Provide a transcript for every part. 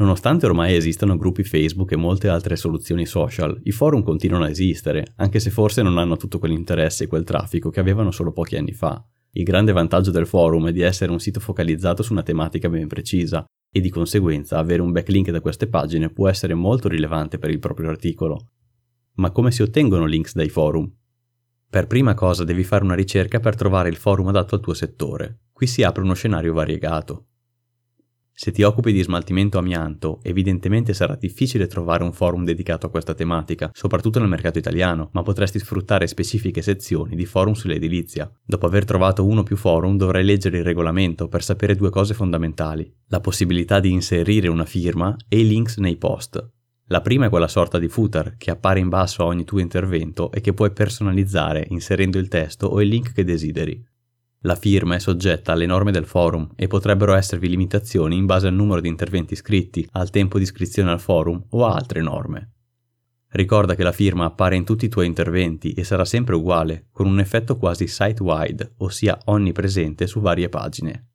Nonostante ormai esistano gruppi Facebook e molte altre soluzioni social, i forum continuano a esistere, anche se forse non hanno tutto quell'interesse e quel traffico che avevano solo pochi anni fa. Il grande vantaggio del forum è di essere un sito focalizzato su una tematica ben precisa e di conseguenza avere un backlink da queste pagine può essere molto rilevante per il proprio articolo. Ma come si ottengono links dai forum? Per prima cosa devi fare una ricerca per trovare il forum adatto al tuo settore. Qui si apre uno scenario variegato. Se ti occupi di smaltimento amianto, evidentemente sarà difficile trovare un forum dedicato a questa tematica, soprattutto nel mercato italiano, ma potresti sfruttare specifiche sezioni di forum sull'edilizia. Dopo aver trovato uno o più forum dovrai leggere il regolamento per sapere due cose fondamentali, la possibilità di inserire una firma e i links nei post. La prima è quella sorta di footer che appare in basso a ogni tuo intervento e che puoi personalizzare inserendo il testo o il link che desideri. La firma è soggetta alle norme del forum e potrebbero esservi limitazioni in base al numero di interventi iscritti, al tempo di iscrizione al forum o a altre norme. Ricorda che la firma appare in tutti i tuoi interventi e sarà sempre uguale, con un effetto quasi site-wide, ossia onnipresente su varie pagine.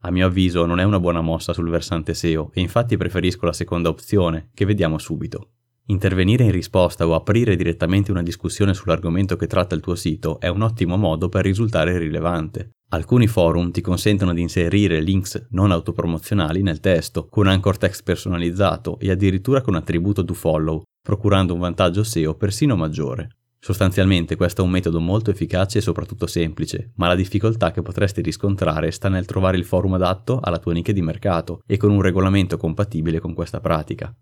A mio avviso non è una buona mossa sul versante SEO e infatti preferisco la seconda opzione, che vediamo subito. Intervenire in risposta o aprire direttamente una discussione sull'argomento che tratta il tuo sito è un ottimo modo per risultare rilevante. Alcuni forum ti consentono di inserire links non autopromozionali nel testo, con anchor text personalizzato e addirittura con attributo do follow, procurando un vantaggio SEO persino maggiore. Sostanzialmente questo è un metodo molto efficace e soprattutto semplice, ma la difficoltà che potresti riscontrare sta nel trovare il forum adatto alla tua nicchia di mercato e con un regolamento compatibile con questa pratica.